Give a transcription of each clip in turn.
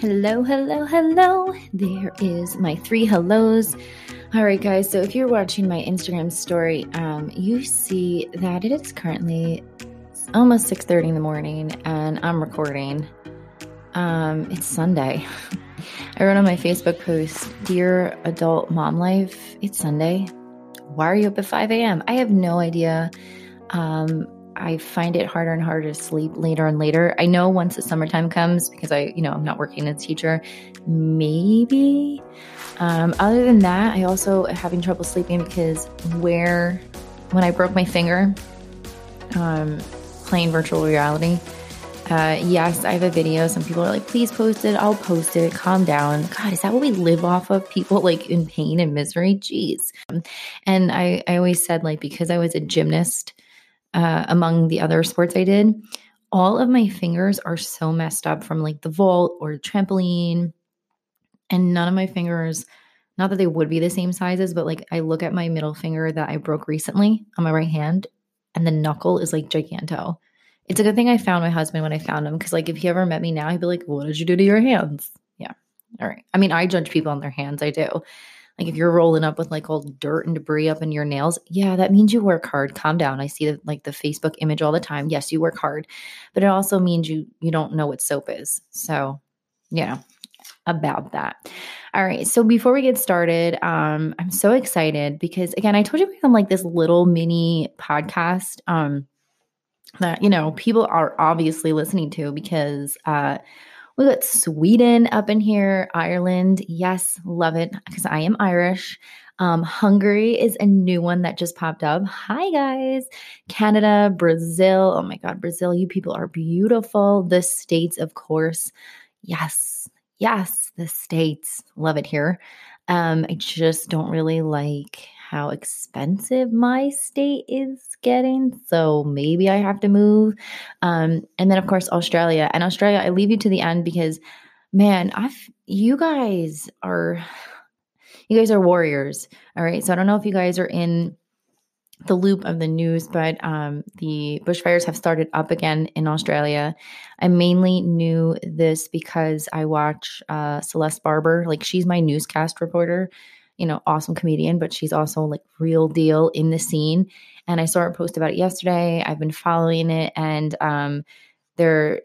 Hello, hello, hello. There is my three hellos. All right, guys. So if you're watching my Instagram story, um, you see that it is currently almost 6:30 in the morning, and I'm recording. Um, it's Sunday. I wrote on my Facebook post, "Dear adult mom life, it's Sunday. Why are you up at 5 a.m.?" I have no idea. Um, I find it harder and harder to sleep later and later. I know once the summertime comes, because I, you know, I'm not working as a teacher, maybe. Um, other than that, I also having trouble sleeping because where, when I broke my finger, um, playing virtual reality, uh, yes, I have a video. Some people are like, please post it. I'll post it. Calm down. God, is that what we live off of? People like in pain and misery? Jeez. And I, I always said, like, because I was a gymnast, uh, among the other sports I did, all of my fingers are so messed up from like the vault or trampoline. And none of my fingers, not that they would be the same sizes, but like I look at my middle finger that I broke recently on my right hand, and the knuckle is like giganto. It's a good thing I found my husband when I found him because, like, if he ever met me now, he'd be like, What did you do to your hands? Yeah. All right. I mean, I judge people on their hands. I do. Like if you're rolling up with like all dirt and debris up in your nails, yeah, that means you work hard. Calm down. I see the, like the Facebook image all the time. Yes, you work hard, but it also means you you don't know what soap is. So, know, about that. All right. So before we get started, um, I'm so excited because again, I told you have like this little mini podcast um that you know people are obviously listening to because uh we got Sweden up in here, Ireland. Yes, love it because I am Irish. Um, Hungary is a new one that just popped up. Hi, guys. Canada, Brazil. Oh my God, Brazil, you people are beautiful. The States, of course. Yes, yes, the States. Love it here. Um, I just don't really like how expensive my state is getting. So maybe I have to move. Um, and then, of course, Australia. And Australia, I leave you to the end because, man, I've, you guys are, you guys are warriors. All right. So I don't know if you guys are in the loop of the news, but um, the bushfires have started up again in Australia. I mainly knew this because I watch uh, Celeste Barber. Like, she's my newscast reporter you know, awesome comedian, but she's also like real deal in the scene. And I saw her post about it yesterday. I've been following it, and um, they're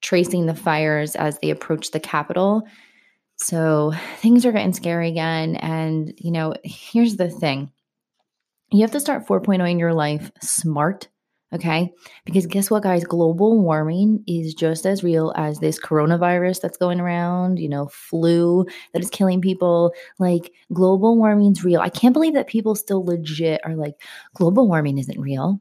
tracing the fires as they approach the capital. So things are getting scary again. And, you know, here's the thing you have to start 4.0 in your life smart Okay. Because guess what, guys? Global warming is just as real as this coronavirus that's going around, you know, flu that is killing people. Like, global warming's real. I can't believe that people still legit are like, global warming isn't real.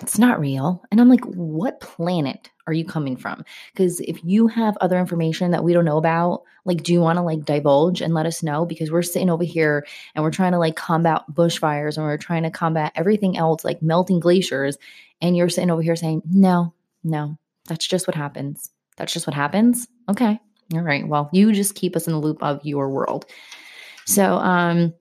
It's not real. And I'm like, what planet are you coming from? Because if you have other information that we don't know about, like, do you want to like divulge and let us know? Because we're sitting over here and we're trying to like combat bushfires and we're trying to combat everything else, like melting glaciers. And you're sitting over here saying, no, no, that's just what happens. That's just what happens. Okay. All right. Well, you just keep us in the loop of your world. So, um,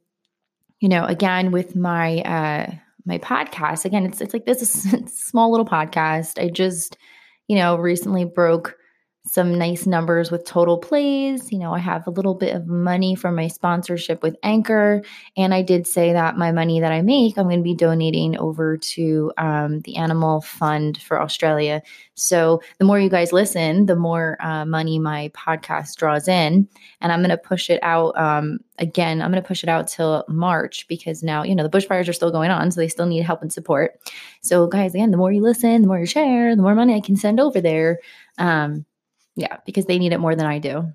you know, again, with my, uh, my podcast, again, it's, it's like this is small little podcast. I just, you know, recently broke some nice numbers with total plays. You know, I have a little bit of money from my sponsorship with Anchor. And I did say that my money that I make, I'm going to be donating over to um, the Animal Fund for Australia. So the more you guys listen, the more uh, money my podcast draws in. And I'm going to push it out. Um, again, I'm going to push it out till March because now, you know, the bushfires are still going on. So they still need help and support. So, guys, again, the more you listen, the more you share, the more money I can send over there. Um, yeah, because they need it more than I do.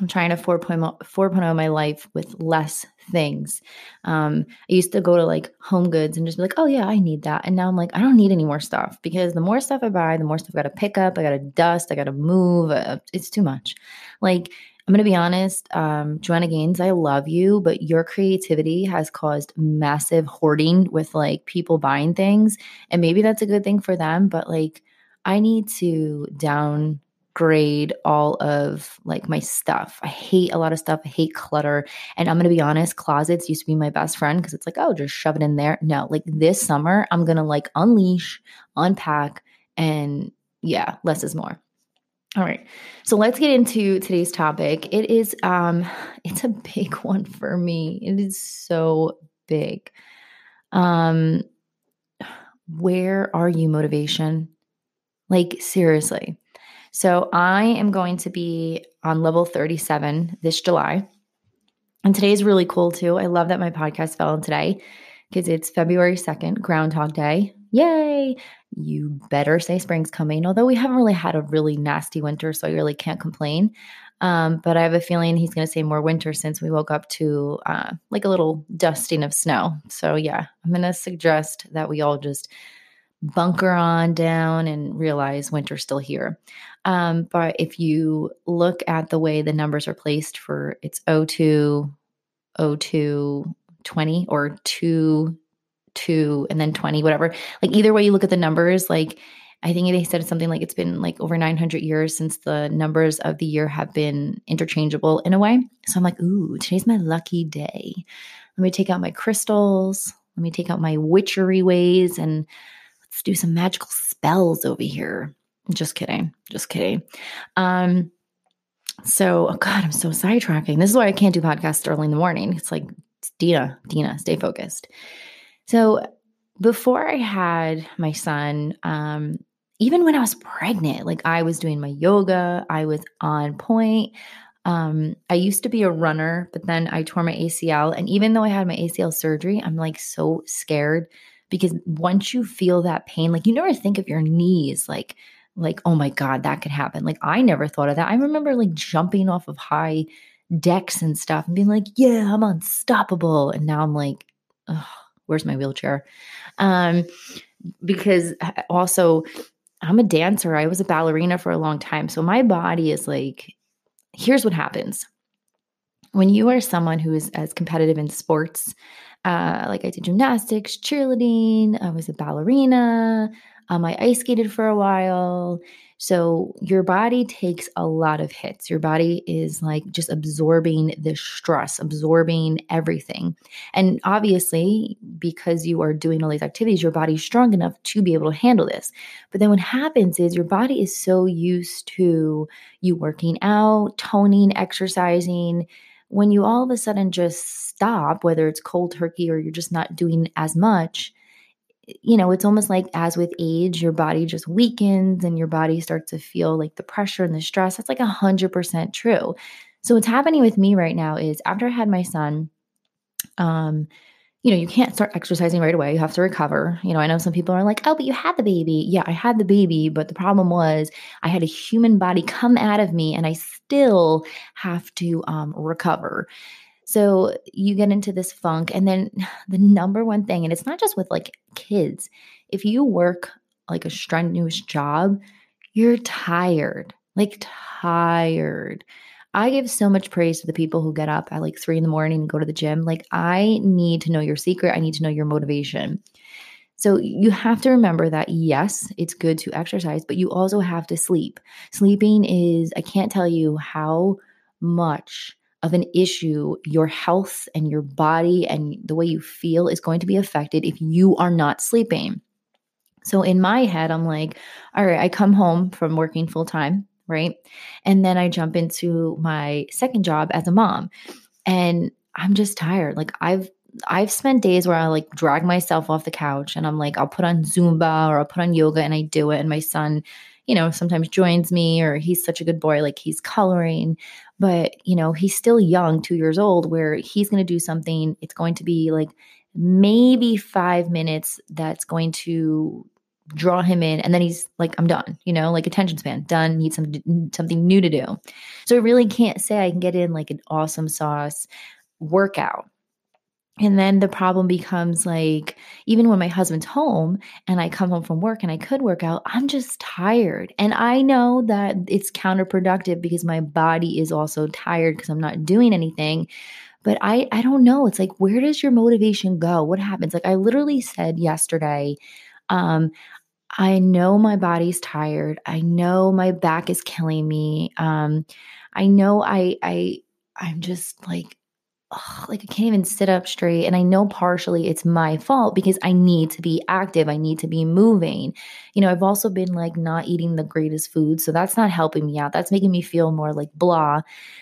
I'm trying to 4.0, 4.0 my life with less things. Um, I used to go to like home goods and just be like, oh yeah, I need that. And now I'm like, I don't need any more stuff because the more stuff I buy, the more stuff I got to pick up, I got to dust, I got to move. Uh, it's too much. Like, I'm going to be honest, um, Joanna Gaines, I love you, but your creativity has caused massive hoarding with like people buying things. And maybe that's a good thing for them, but like, I need to down grade all of like my stuff. I hate a lot of stuff. I hate clutter. And I'm going to be honest, closets used to be my best friend because it's like, oh, just shove it in there. No, like this summer, I'm going to like unleash, unpack, and yeah, less is more. All right. So let's get into today's topic. It is um it's a big one for me. It is so big. Um where are you motivation? Like seriously. So I am going to be on level 37 this July. And today is really cool too. I love that my podcast fell on today because it's February 2nd, Groundhog Day. Yay! You better say spring's coming. Although we haven't really had a really nasty winter, so I really can't complain. Um, but I have a feeling he's going to say more winter since we woke up to uh, like a little dusting of snow. So, yeah, I'm going to suggest that we all just bunker on down and realize winter's still here. Um, but if you look at the way the numbers are placed for it's 02, 02, 20 or 2 2 and then 20 whatever. Like either way you look at the numbers like i think they said something like it's been like over 900 years since the numbers of the year have been interchangeable in a way. So i'm like ooh today's my lucky day. Let me take out my crystals. Let me take out my witchery ways and let's do some magical spells over here just kidding just kidding um so oh god i'm so sidetracking this is why i can't do podcasts early in the morning it's like Dina, Dina, stay focused. So before I had my son, um, even when I was pregnant, like I was doing my yoga, I was on point. Um, I used to be a runner, but then I tore my ACL. And even though I had my ACL surgery, I'm like so scared because once you feel that pain, like you never think of your knees, like, like, oh my God, that could happen. Like I never thought of that. I remember like jumping off of high decks and stuff and being like, yeah, I'm unstoppable. And now I'm like, where's my wheelchair? Um, because uh, also I'm a dancer. I was a ballerina for a long time. So my body is like, here's what happens. When you are someone who is as competitive in sports, uh, like I did gymnastics, cheerleading, I was a ballerina, um, I ice skated for a while. So your body takes a lot of hits. Your body is like just absorbing the stress, absorbing everything. And obviously, because you are doing all these activities, your body's strong enough to be able to handle this. But then what happens is your body is so used to you working out, toning, exercising. When you all of a sudden just stop, whether it's cold turkey or you're just not doing as much, you know, it's almost like as with age, your body just weakens and your body starts to feel like the pressure and the stress. That's like a hundred percent true. So what's happening with me right now is after I had my son, um, you know, you can't start exercising right away. You have to recover. You know, I know some people are like, oh, but you had the baby. Yeah, I had the baby. But the problem was I had a human body come out of me and I still have to um, recover. So you get into this funk. And then the number one thing, and it's not just with like kids, if you work like a strenuous job, you're tired, like tired. I give so much praise to the people who get up at like three in the morning and go to the gym. Like, I need to know your secret. I need to know your motivation. So, you have to remember that yes, it's good to exercise, but you also have to sleep. Sleeping is, I can't tell you how much of an issue, your health and your body and the way you feel is going to be affected if you are not sleeping. So in my head, I'm like, all right, I come home from working full time, right? And then I jump into my second job as a mom. And I'm just tired. Like I've I've spent days where I like drag myself off the couch and I'm like, I'll put on Zumba or I'll put on yoga and I do it. And my son you know, sometimes joins me or he's such a good boy, like he's coloring. But, you know, he's still young, two years old, where he's going to do something. It's going to be like maybe five minutes that's going to draw him in and then he's like i'm done you know like attention span done need some something new to do so i really can't say i can get in like an awesome sauce workout and then the problem becomes like, even when my husband's home and I come home from work and I could work out, I'm just tired. And I know that it's counterproductive because my body is also tired because I'm not doing anything. But I, I don't know. It's like, where does your motivation go? What happens? Like, I literally said yesterday, um, I know my body's tired. I know my back is killing me. Um, I know I, I, I'm just like ugh, like I can't even sit up straight. And I know partially it's my fault because I need to be active. I need to be moving. You know, I've also been like not eating the greatest food. So that's not helping me out. That's making me feel more like blah.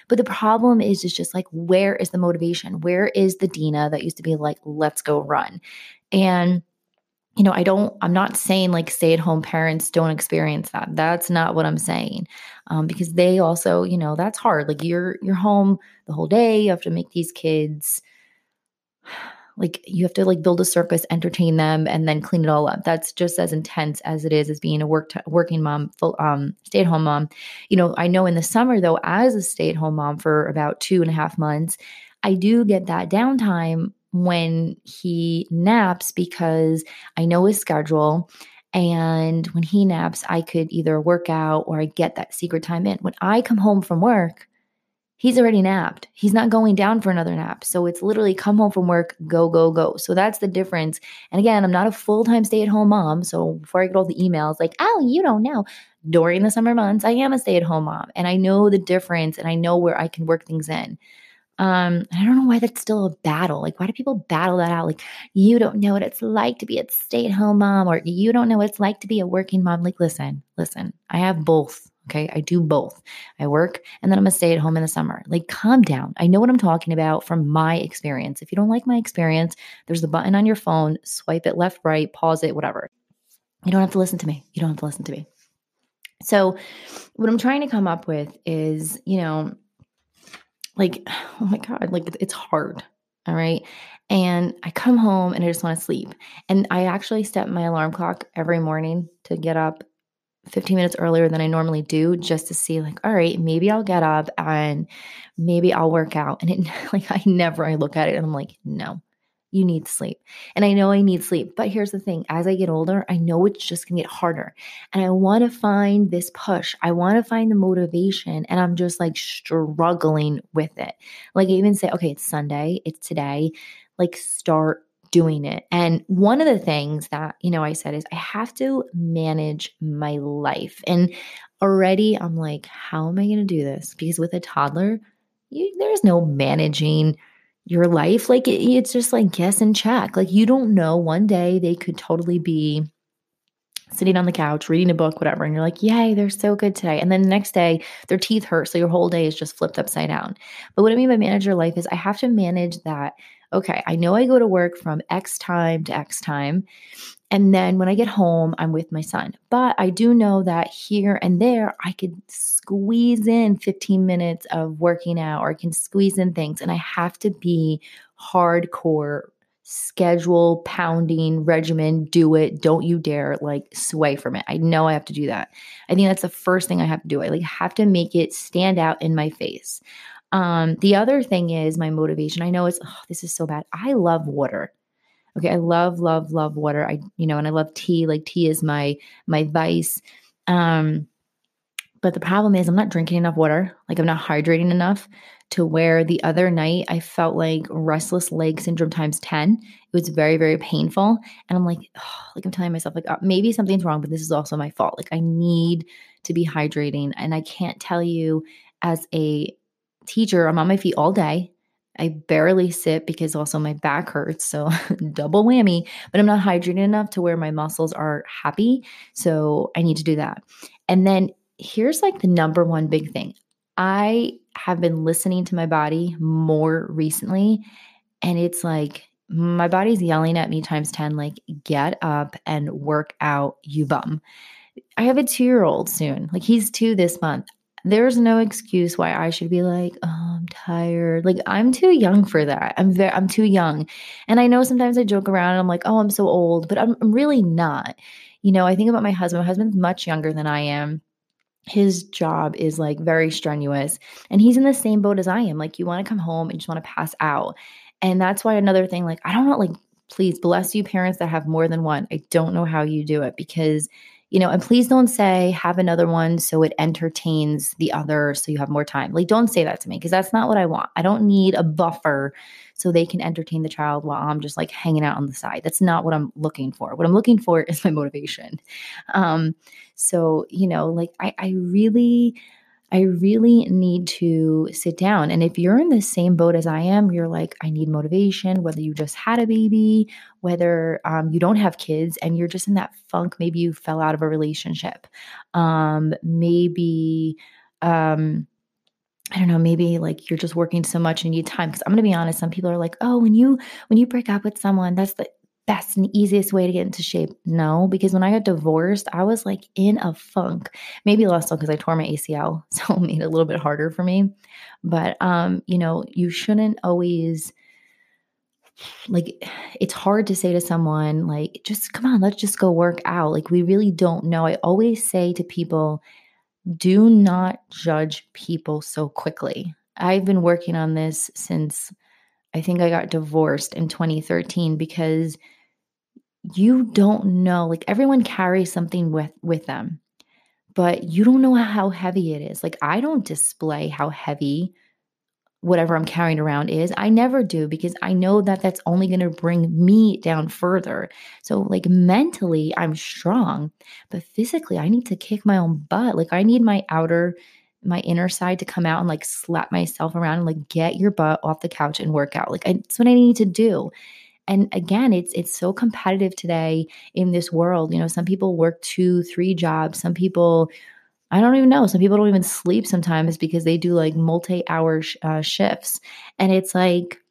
But the problem is, is just like, where is the motivation? Where is the Dina that used to be like, let's go run? And you know, I don't, I'm not saying like stay at home parents don't experience that. That's not what I'm saying. Um, because they also, you know, that's hard. Like you're, you're home the whole day. You have to make these kids like you have to like build a circus, entertain them, and then clean it all up. That's just as intense as it is as being a work t- working mom, full um, stay at home mom. You know, I know in the summer though, as a stay at home mom for about two and a half months, I do get that downtime when he naps because I know his schedule. And when he naps, I could either work out or I get that secret time in. When I come home from work, he's already napped. He's not going down for another nap. So it's literally come home from work, go, go, go. So that's the difference. And again, I'm not a full time stay at home mom. So before I get all the emails like, oh, you don't know. During the summer months, I am a stay at home mom and I know the difference and I know where I can work things in. Um, I don't know why that's still a battle. Like, why do people battle that out? Like, you don't know what it's like to be a stay at home mom, or you don't know what it's like to be a working mom. Like, listen, listen, I have both. Okay. I do both. I work and then I'm a stay at home in the summer. Like, calm down. I know what I'm talking about from my experience. If you don't like my experience, there's the button on your phone, swipe it left, right, pause it, whatever. You don't have to listen to me. You don't have to listen to me. So, what I'm trying to come up with is, you know, like, oh my God, like it's hard. All right. And I come home and I just want to sleep. And I actually set my alarm clock every morning to get up 15 minutes earlier than I normally do just to see, like, all right, maybe I'll get up and maybe I'll work out. And it, like, I never, I look at it and I'm like, no, you need sleep. And I know I need sleep. But here's the thing as I get older, I know it's just going to get harder. And I want to find this push. I want to find the motivation. And I'm just like struggling with it. Like, I even say, okay, it's Sunday, it's today. Like, start doing it. And one of the things that, you know, I said is I have to manage my life. And already I'm like, how am I going to do this? Because with a toddler, you, there's no managing your life. Like it, it's just like guess and check. Like you don't know. One day they could totally be sitting on the couch, reading a book, whatever, and you're like, yay, they're so good today. And then the next day, their teeth hurt. So your whole day is just flipped upside down. But what I mean by manage your life is I have to manage that. Okay, I know I go to work from X time to X time. And then when I get home, I'm with my son. But I do know that here and there, I could squeeze in 15 minutes of working out or I can squeeze in things. And I have to be hardcore schedule pounding regimen do it don't you dare like sway from it i know i have to do that i think that's the first thing i have to do i like have to make it stand out in my face um the other thing is my motivation i know it's oh, this is so bad i love water Okay, I love, love, love water. I, you know, and I love tea. Like tea is my my vice. Um, but the problem is I'm not drinking enough water. Like I'm not hydrating enough to where the other night I felt like restless leg syndrome times 10. It was very, very painful. And I'm like, oh, like I'm telling myself, like, oh, maybe something's wrong, but this is also my fault. Like I need to be hydrating. And I can't tell you as a teacher, I'm on my feet all day. I barely sit because also my back hurts. So double whammy, but I'm not hydrating enough to where my muscles are happy. So I need to do that. And then here's like the number one big thing I have been listening to my body more recently. And it's like my body's yelling at me times 10, like, get up and work out, you bum. I have a two year old soon. Like, he's two this month there's no excuse why I should be like, oh, I'm tired. Like I'm too young for that. I'm very, I'm too young. And I know sometimes I joke around and I'm like, oh, I'm so old, but I'm, I'm really not. You know, I think about my husband. My husband's much younger than I am. His job is like very strenuous and he's in the same boat as I am. Like you want to come home and just want to pass out. And that's why another thing, like, I don't know, like, please bless you parents that have more than one. I don't know how you do it because you know, and please don't say have another one so it entertains the other so you have more time. Like, don't say that to me because that's not what I want. I don't need a buffer so they can entertain the child while I'm just like hanging out on the side. That's not what I'm looking for. What I'm looking for is my motivation. Um, so, you know, like I, I really, I really need to sit down. And if you're in the same boat as I am, you're like, I need motivation, whether you just had a baby, whether um, you don't have kids and you're just in that funk. Maybe you fell out of a relationship. Um, maybe, um, I don't know, maybe like you're just working so much and you need time. Cause I'm gonna be honest, some people are like, oh, when you when you break up with someone, that's the best and easiest way to get into shape. No, because when I got divorced, I was like in a funk. Maybe less so because I tore my ACL, so it made it a little bit harder for me. But um, you know, you shouldn't always like it's hard to say to someone like just come on let's just go work out like we really don't know i always say to people do not judge people so quickly i've been working on this since I think I got divorced in 2013 because you don't know like everyone carries something with with them but you don't know how heavy it is like i don't display how heavy whatever i'm carrying around is i never do because i know that that's only going to bring me down further so like mentally i'm strong but physically i need to kick my own butt like i need my outer my inner side to come out and like slap myself around and like get your butt off the couch and work out. Like that's what I need to do. And again, it's it's so competitive today in this world. You know, some people work two, three jobs. Some people, I don't even know. Some people don't even sleep sometimes because they do like multi-hour sh- uh, shifts. And it's like,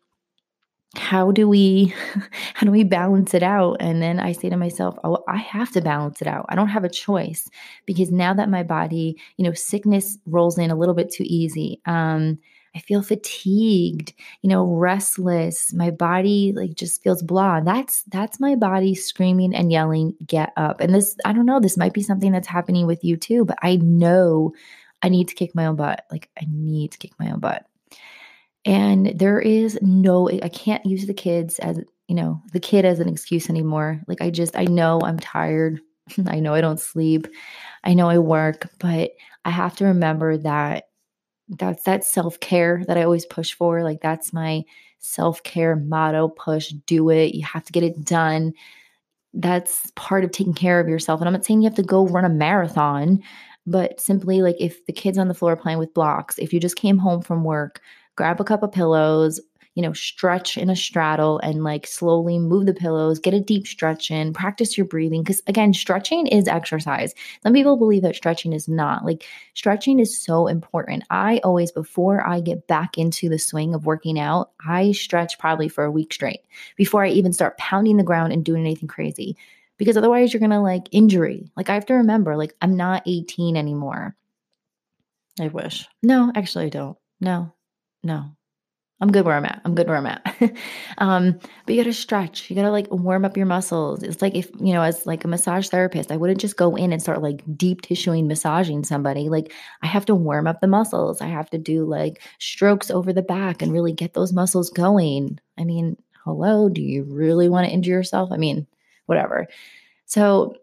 how do we how do we balance it out and then i say to myself oh i have to balance it out i don't have a choice because now that my body you know sickness rolls in a little bit too easy um i feel fatigued you know restless my body like just feels blah that's that's my body screaming and yelling get up and this i don't know this might be something that's happening with you too but i know i need to kick my own butt like i need to kick my own butt and there is no, I can't use the kids as, you know, the kid as an excuse anymore. Like I just, I know I'm tired. I know I don't sleep. I know I work, but I have to remember that that's that self-care that I always push for. Like that's my self-care motto, push, do it. You have to get it done. That's part of taking care of yourself. And I'm not saying you have to go run a marathon, but simply like if the kid's on the floor playing with blocks, if you just came home from work, grab a couple pillows, you know, stretch in a straddle and like slowly move the pillows, get a deep stretch in, practice your breathing. Cause again, stretching is exercise. Some people believe that stretching is not. Like, stretching is so important. I always, before I get back into the swing of working out, I stretch probably for a week straight before I even start pounding the ground and doing anything crazy. Because otherwise, you're gonna like injury. Like, I have to remember, like, I'm not 18 anymore. I wish. No, actually, I don't. No, no, I'm good where I'm at. I'm good where I'm at. um, but you gotta stretch. You gotta like warm up your muscles. It's like if you know, as like a massage therapist, I wouldn't just go in and start like deep tissuing massaging somebody. Like I have to warm up the muscles. I have to do like strokes over the back and really get those muscles going. I mean, hello, do you really want to injure yourself? I mean, whatever. So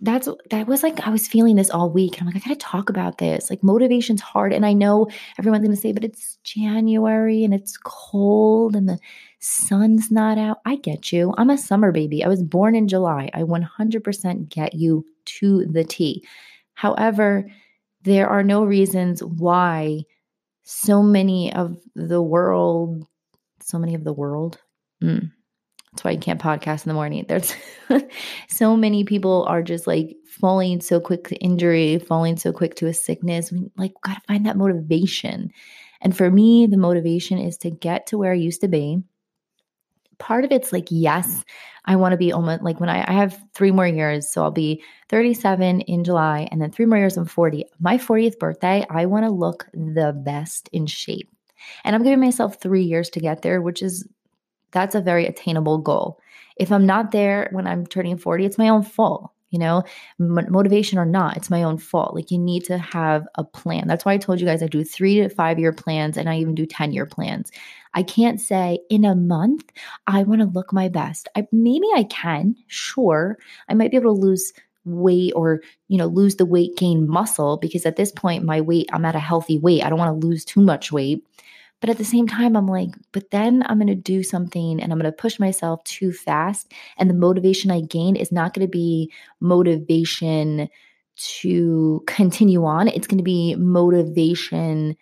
that's that was like I was feeling this all week. And I'm like, I gotta talk about this. Like motivation's hard. And I know everyone's gonna say, but it's January and it's cold and the sun's not out. I get you. I'm a summer baby. I was born in July. I 100% get you to the T. However, there are no reasons why so many of the world, so many of the world, mm, that's why you can't podcast in the morning. There's so many people are just like falling so quick to injury, falling so quick to a sickness. We like got to find that motivation. And for me, the motivation is to get to where I used to be. Part of it's like, yes, I want to be almost like when I, I have three more years. So I'll be 37 in July and then three more years, I'm 40. My 40th birthday, I want to look the best in shape. And I'm giving myself three years to get there, which is that's a very attainable goal. If I'm not there when I'm turning 40, it's my own fault. You know, M- motivation or not, it's my own fault. Like, you need to have a plan. That's why I told you guys I do three to five year plans and I even do 10 year plans. I can't say in a month, I want to look my best. I, maybe I can, sure. I might be able to lose weight or you know lose the weight gain muscle because at this point my weight i'm at a healthy weight i don't want to lose too much weight but at the same time, I'm like, but then I'm going to do something and I'm going to push myself too fast. And the motivation I gain is not going to be motivation to continue on. It's going to be motivation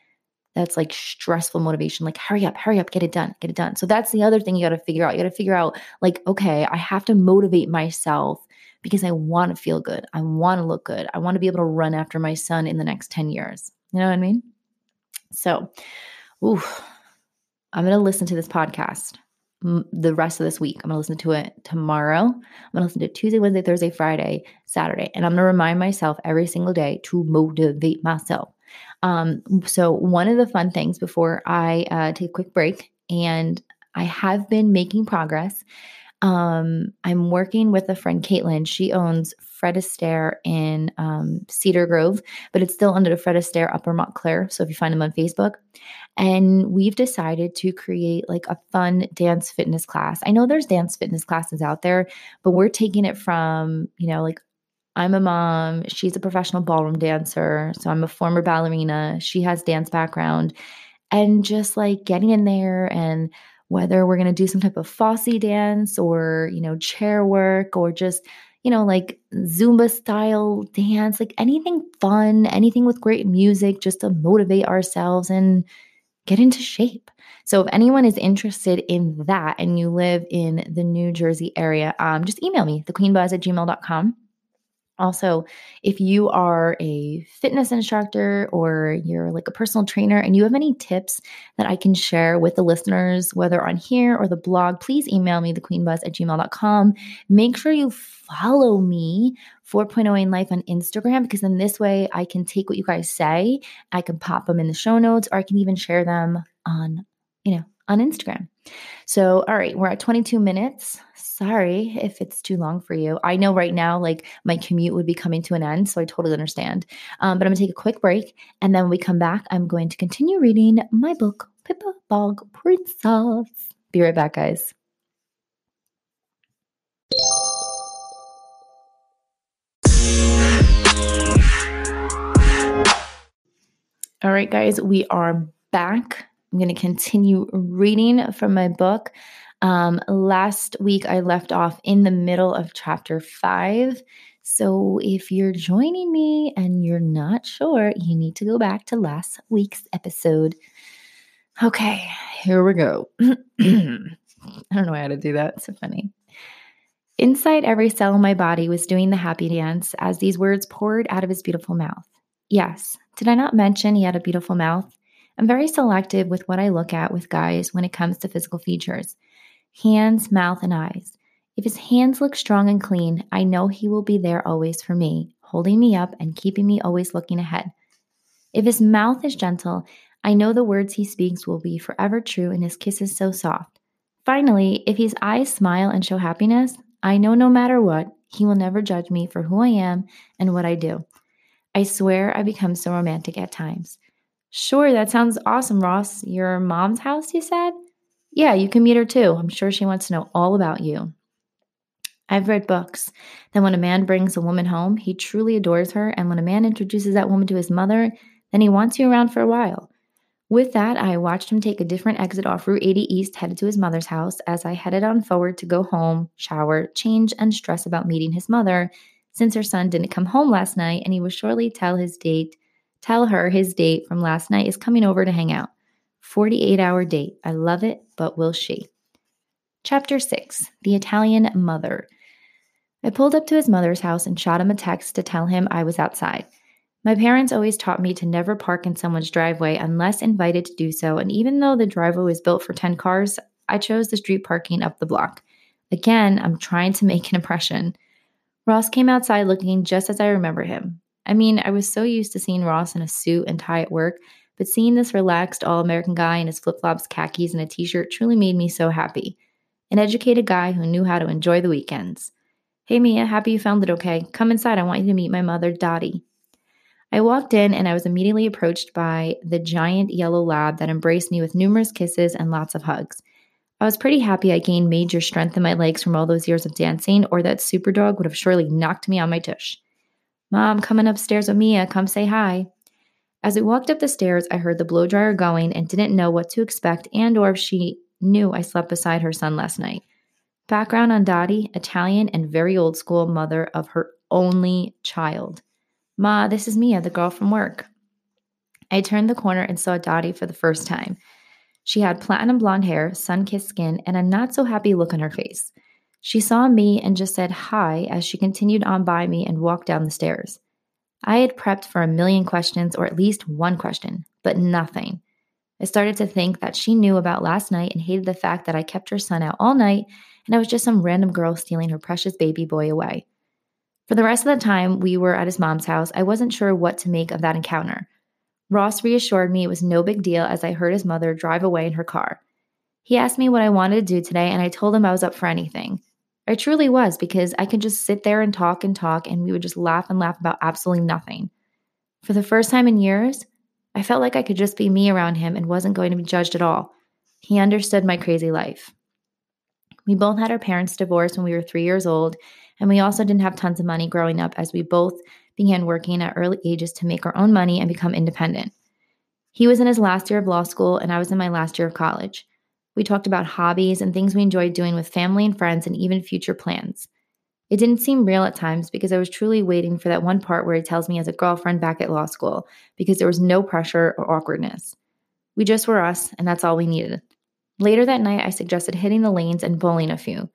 that's like stressful motivation, like hurry up, hurry up, get it done, get it done. So that's the other thing you got to figure out. You got to figure out, like, okay, I have to motivate myself because I want to feel good. I want to look good. I want to be able to run after my son in the next 10 years. You know what I mean? So, ooh, I'm going to listen to this podcast the rest of this week. I'm going to listen to it tomorrow. I'm going to listen to Tuesday, Wednesday, Thursday, Friday, Saturday. And I'm going to remind myself every single day to motivate myself. Um, so, one of the fun things before I uh, take a quick break, and I have been making progress. Um, I'm working with a friend, Caitlin. She owns Fred Astaire in um, Cedar Grove, but it's still under the Fred Astaire Upper Montclair. So if you find them on Facebook, and we've decided to create like a fun dance fitness class. I know there's dance fitness classes out there, but we're taking it from, you know, like I'm a mom, she's a professional ballroom dancer, so I'm a former ballerina, she has dance background and just like getting in there and whether we're going to do some type of Fosse dance or, you know, chair work or just you know, like Zumba style dance, like anything fun, anything with great music just to motivate ourselves and get into shape. So if anyone is interested in that and you live in the New Jersey area, um, just email me, thequeenbuzz at gmail.com. Also, if you are a fitness instructor or you're like a personal trainer and you have any tips that I can share with the listeners, whether on here or the blog, please email me, thequeenbuzz at gmail.com. Make sure you follow me 4.0 in life on Instagram because then this way I can take what you guys say, I can pop them in the show notes, or I can even share them on, you know, on Instagram. So, all right, we're at 22 minutes. Sorry if it's too long for you. I know right now, like my commute would be coming to an end, so I totally understand. Um, but I'm gonna take a quick break, and then when we come back, I'm going to continue reading my book, Pippa Bog Princess. Be right back, guys. All right, guys, we are back. I'm going to continue reading from my book. Um, last week, I left off in the middle of chapter five. So if you're joining me and you're not sure, you need to go back to last week's episode. Okay, here we go. I don't know how to do that. It's so funny. Inside every cell in my body was doing the happy dance as these words poured out of his beautiful mouth. Yes, did I not mention he had a beautiful mouth? I'm very selective with what I look at with guys when it comes to physical features hands, mouth, and eyes. If his hands look strong and clean, I know he will be there always for me, holding me up and keeping me always looking ahead. If his mouth is gentle, I know the words he speaks will be forever true and his kisses so soft. Finally, if his eyes smile and show happiness, I know no matter what, he will never judge me for who I am and what I do. I swear I become so romantic at times. Sure, that sounds awesome, Ross. Your mom's house, you said? Yeah, you can meet her too. I'm sure she wants to know all about you. I've read books that when a man brings a woman home, he truly adores her, and when a man introduces that woman to his mother, then he wants you around for a while. With that, I watched him take a different exit off Route 80 East headed to his mother's house as I headed on forward to go home, shower, change, and stress about meeting his mother since her son didn't come home last night and he will surely tell his date tell her his date from last night is coming over to hang out. 48 hour date. I love it but will she? Chapter 6 the italian mother. I pulled up to his mother's house and shot him a text to tell him i was outside. My parents always taught me to never park in someone's driveway unless invited to do so and even though the driveway was built for 10 cars i chose the street parking up the block. Again i'm trying to make an impression. Ross came outside looking just as I remember him. I mean, I was so used to seeing Ross in a suit and tie at work, but seeing this relaxed, all American guy in his flip flops, khakis, and a t shirt truly made me so happy. An educated guy who knew how to enjoy the weekends. Hey, Mia, happy you found it okay. Come inside. I want you to meet my mother, Dottie. I walked in and I was immediately approached by the giant yellow lab that embraced me with numerous kisses and lots of hugs. I was pretty happy I gained major strength in my legs from all those years of dancing, or that super dog would have surely knocked me on my tush. Mom, coming upstairs with Mia, come say hi. As we walked up the stairs, I heard the blow dryer going and didn't know what to expect and or if she knew I slept beside her son last night. Background on Dottie, Italian and very old school mother of her only child. Ma, this is Mia, the girl from work. I turned the corner and saw Dottie for the first time. She had platinum blonde hair, sun kissed skin, and a not so happy look on her face. She saw me and just said hi as she continued on by me and walked down the stairs. I had prepped for a million questions, or at least one question, but nothing. I started to think that she knew about last night and hated the fact that I kept her son out all night and I was just some random girl stealing her precious baby boy away. For the rest of the time we were at his mom's house, I wasn't sure what to make of that encounter. Ross reassured me it was no big deal as I heard his mother drive away in her car. He asked me what I wanted to do today, and I told him I was up for anything. I truly was because I could just sit there and talk and talk, and we would just laugh and laugh about absolutely nothing. For the first time in years, I felt like I could just be me around him and wasn't going to be judged at all. He understood my crazy life. We both had our parents divorced when we were three years old, and we also didn't have tons of money growing up as we both began working at early ages to make our own money and become independent. He was in his last year of law school, and I was in my last year of college. We talked about hobbies and things we enjoyed doing with family and friends, and even future plans. It didn't seem real at times because I was truly waiting for that one part where he tells me as a girlfriend back at law school because there was no pressure or awkwardness. We just were us, and that's all we needed. Later that night, I suggested hitting the lanes and bowling a few.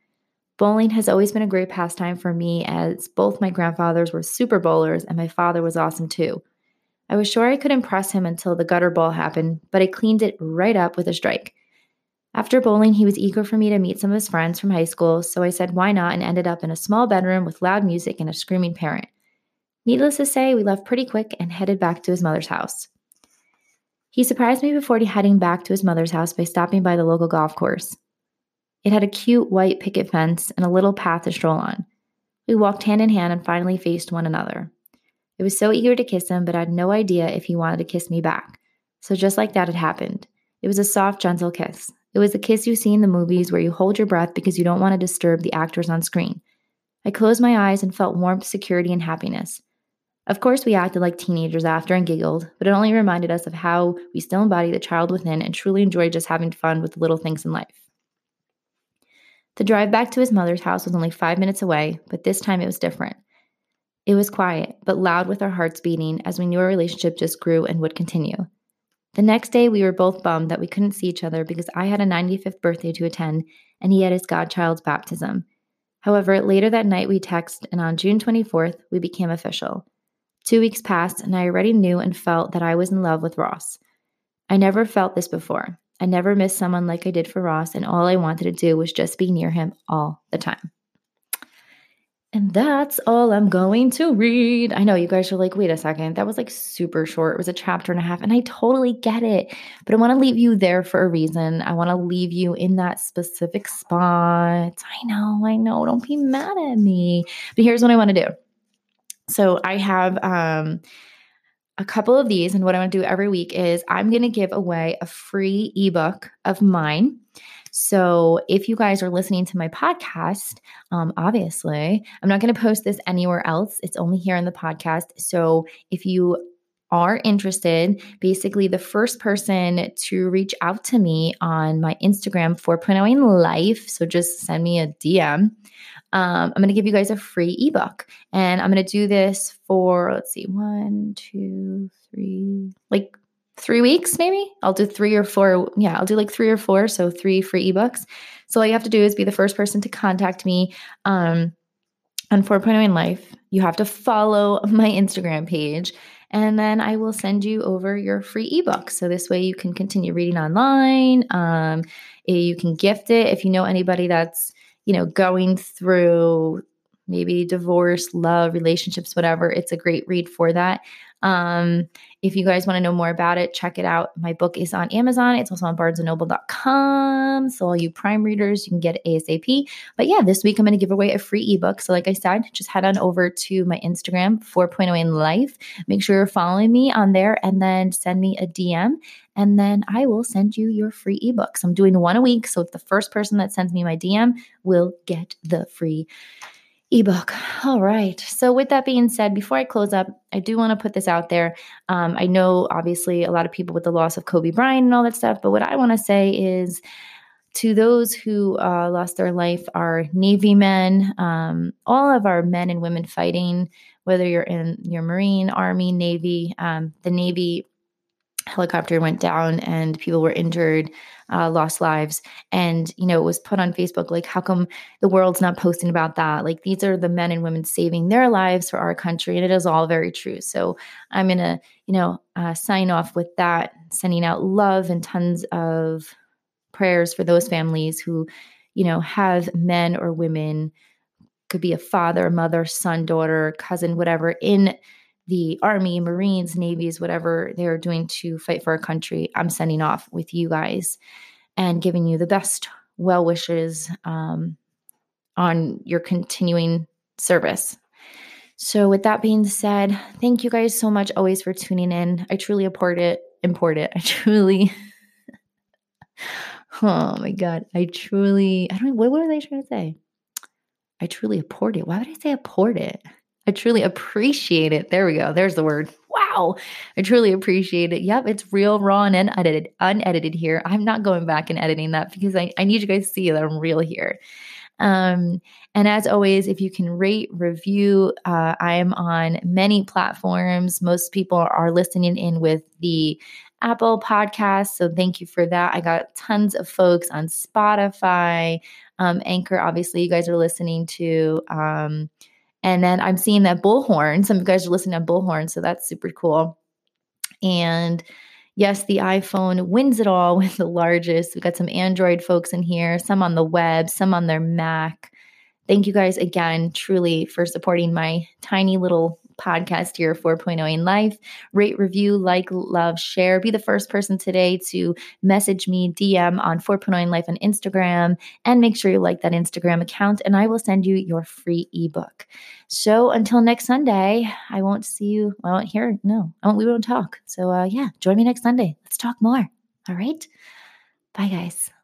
Bowling has always been a great pastime for me as both my grandfathers were super bowlers and my father was awesome too. I was sure I could impress him until the gutter ball happened, but I cleaned it right up with a strike. After bowling, he was eager for me to meet some of his friends from high school, so I said why not and ended up in a small bedroom with loud music and a screaming parent. Needless to say, we left pretty quick and headed back to his mother's house. He surprised me before heading back to his mother's house by stopping by the local golf course. It had a cute white picket fence and a little path to stroll on. We walked hand in hand and finally faced one another. I was so eager to kiss him, but I had no idea if he wanted to kiss me back. So just like that, it happened. It was a soft, gentle kiss. It was the kiss you see in the movies where you hold your breath because you don't want to disturb the actors on screen. I closed my eyes and felt warmth, security, and happiness. Of course, we acted like teenagers after and giggled, but it only reminded us of how we still embody the child within and truly enjoy just having fun with the little things in life. The drive back to his mother's house was only five minutes away, but this time it was different. It was quiet, but loud with our hearts beating as we knew our relationship just grew and would continue. The next day, we were both bummed that we couldn't see each other because I had a 95th birthday to attend and he had his godchild's baptism. However, later that night, we texted, and on June 24th, we became official. Two weeks passed, and I already knew and felt that I was in love with Ross. I never felt this before. I never missed someone like I did for Ross, and all I wanted to do was just be near him all the time. And that's all I'm going to read. I know you guys are like, wait a second, that was like super short. It was a chapter and a half, and I totally get it. But I want to leave you there for a reason. I want to leave you in that specific spot. I know, I know. Don't be mad at me. But here's what I want to do. So I have um a couple of these, and what I want to do every week is I'm going to give away a free ebook of mine. So if you guys are listening to my podcast, um, obviously, I'm not going to post this anywhere else. It's only here in the podcast. So if you are interested, basically the first person to reach out to me on my Instagram 4.0 in life, so just send me a DM. Um, I'm going to give you guys a free ebook, and I'm going to do this for let's see, one, two, three, like three weeks, maybe. I'll do three or four. Yeah, I'll do like three or four. So three free ebooks. So all you have to do is be the first person to contact me um, on 4.0 in life. You have to follow my Instagram page. And then I will send you over your free ebook. So this way you can continue reading online. Um, you can gift it if you know anybody that's, you know, going through maybe divorce, love, relationships, whatever. It's a great read for that. Um, if you guys want to know more about it, check it out. My book is on Amazon. It's also on barnesandnoble.com. So all you Prime readers, you can get ASAP. But yeah, this week I'm going to give away a free ebook. So like I said, just head on over to my Instagram, 4.0 in life. Make sure you're following me on there and then send me a DM and then I will send you your free ebooks. I'm doing one a week. So if the first person that sends me my DM will get the free ebook. All right. So, with that being said, before I close up, I do want to put this out there. Um, I know, obviously, a lot of people with the loss of Kobe Bryant and all that stuff, but what I want to say is to those who uh, lost their life, our Navy men, um, all of our men and women fighting, whether you're in your Marine, Army, Navy, um, the Navy helicopter went down and people were injured, uh, lost lives. And, you know, it was put on Facebook like, how come the world's not posting about that? Like, these are the men and women saving their lives for our country. And it is all very true. So I'm to, you know, uh, sign off with that, sending out love and tons of prayers for those families who, you know, have men or women, could be a father, mother, son, daughter, cousin, whatever, in the army, marines, navies, whatever they're doing to fight for our country. I'm sending off with you guys and giving you the best well wishes um, on your continuing service. So, with that being said, thank you guys so much always for tuning in. I truly import it, import it. I truly Oh my God. I truly, I don't what, was I trying to say? I truly apport it. Why would I say apport it? I truly appreciate it. There we go. There's the word. Wow. I truly appreciate it. Yep, it's real, raw, and unedited, unedited here. I'm not going back and editing that because I, I need you guys to see that I'm real here. Um, and as always, if you can rate, review, uh, I am on many platforms. Most people are listening in with the Apple podcast. So thank you for that. I got tons of folks on Spotify, um, Anchor, obviously, you guys are listening to. Um, and then I'm seeing that Bullhorn. Some of you guys are listening to Bullhorn. So that's super cool. And yes, the iPhone wins it all with the largest. We've got some Android folks in here, some on the web, some on their Mac. Thank you guys again, truly, for supporting my tiny little podcast here, 4.0 in life. Rate, review, like, love, share. Be the first person today to message me, DM on 4.0 in life on Instagram, and make sure you like that Instagram account, and I will send you your free ebook. So until next Sunday, I won't see you. I won't hear. No, I won't, we won't talk. So uh, yeah, join me next Sunday. Let's talk more. All right. Bye, guys.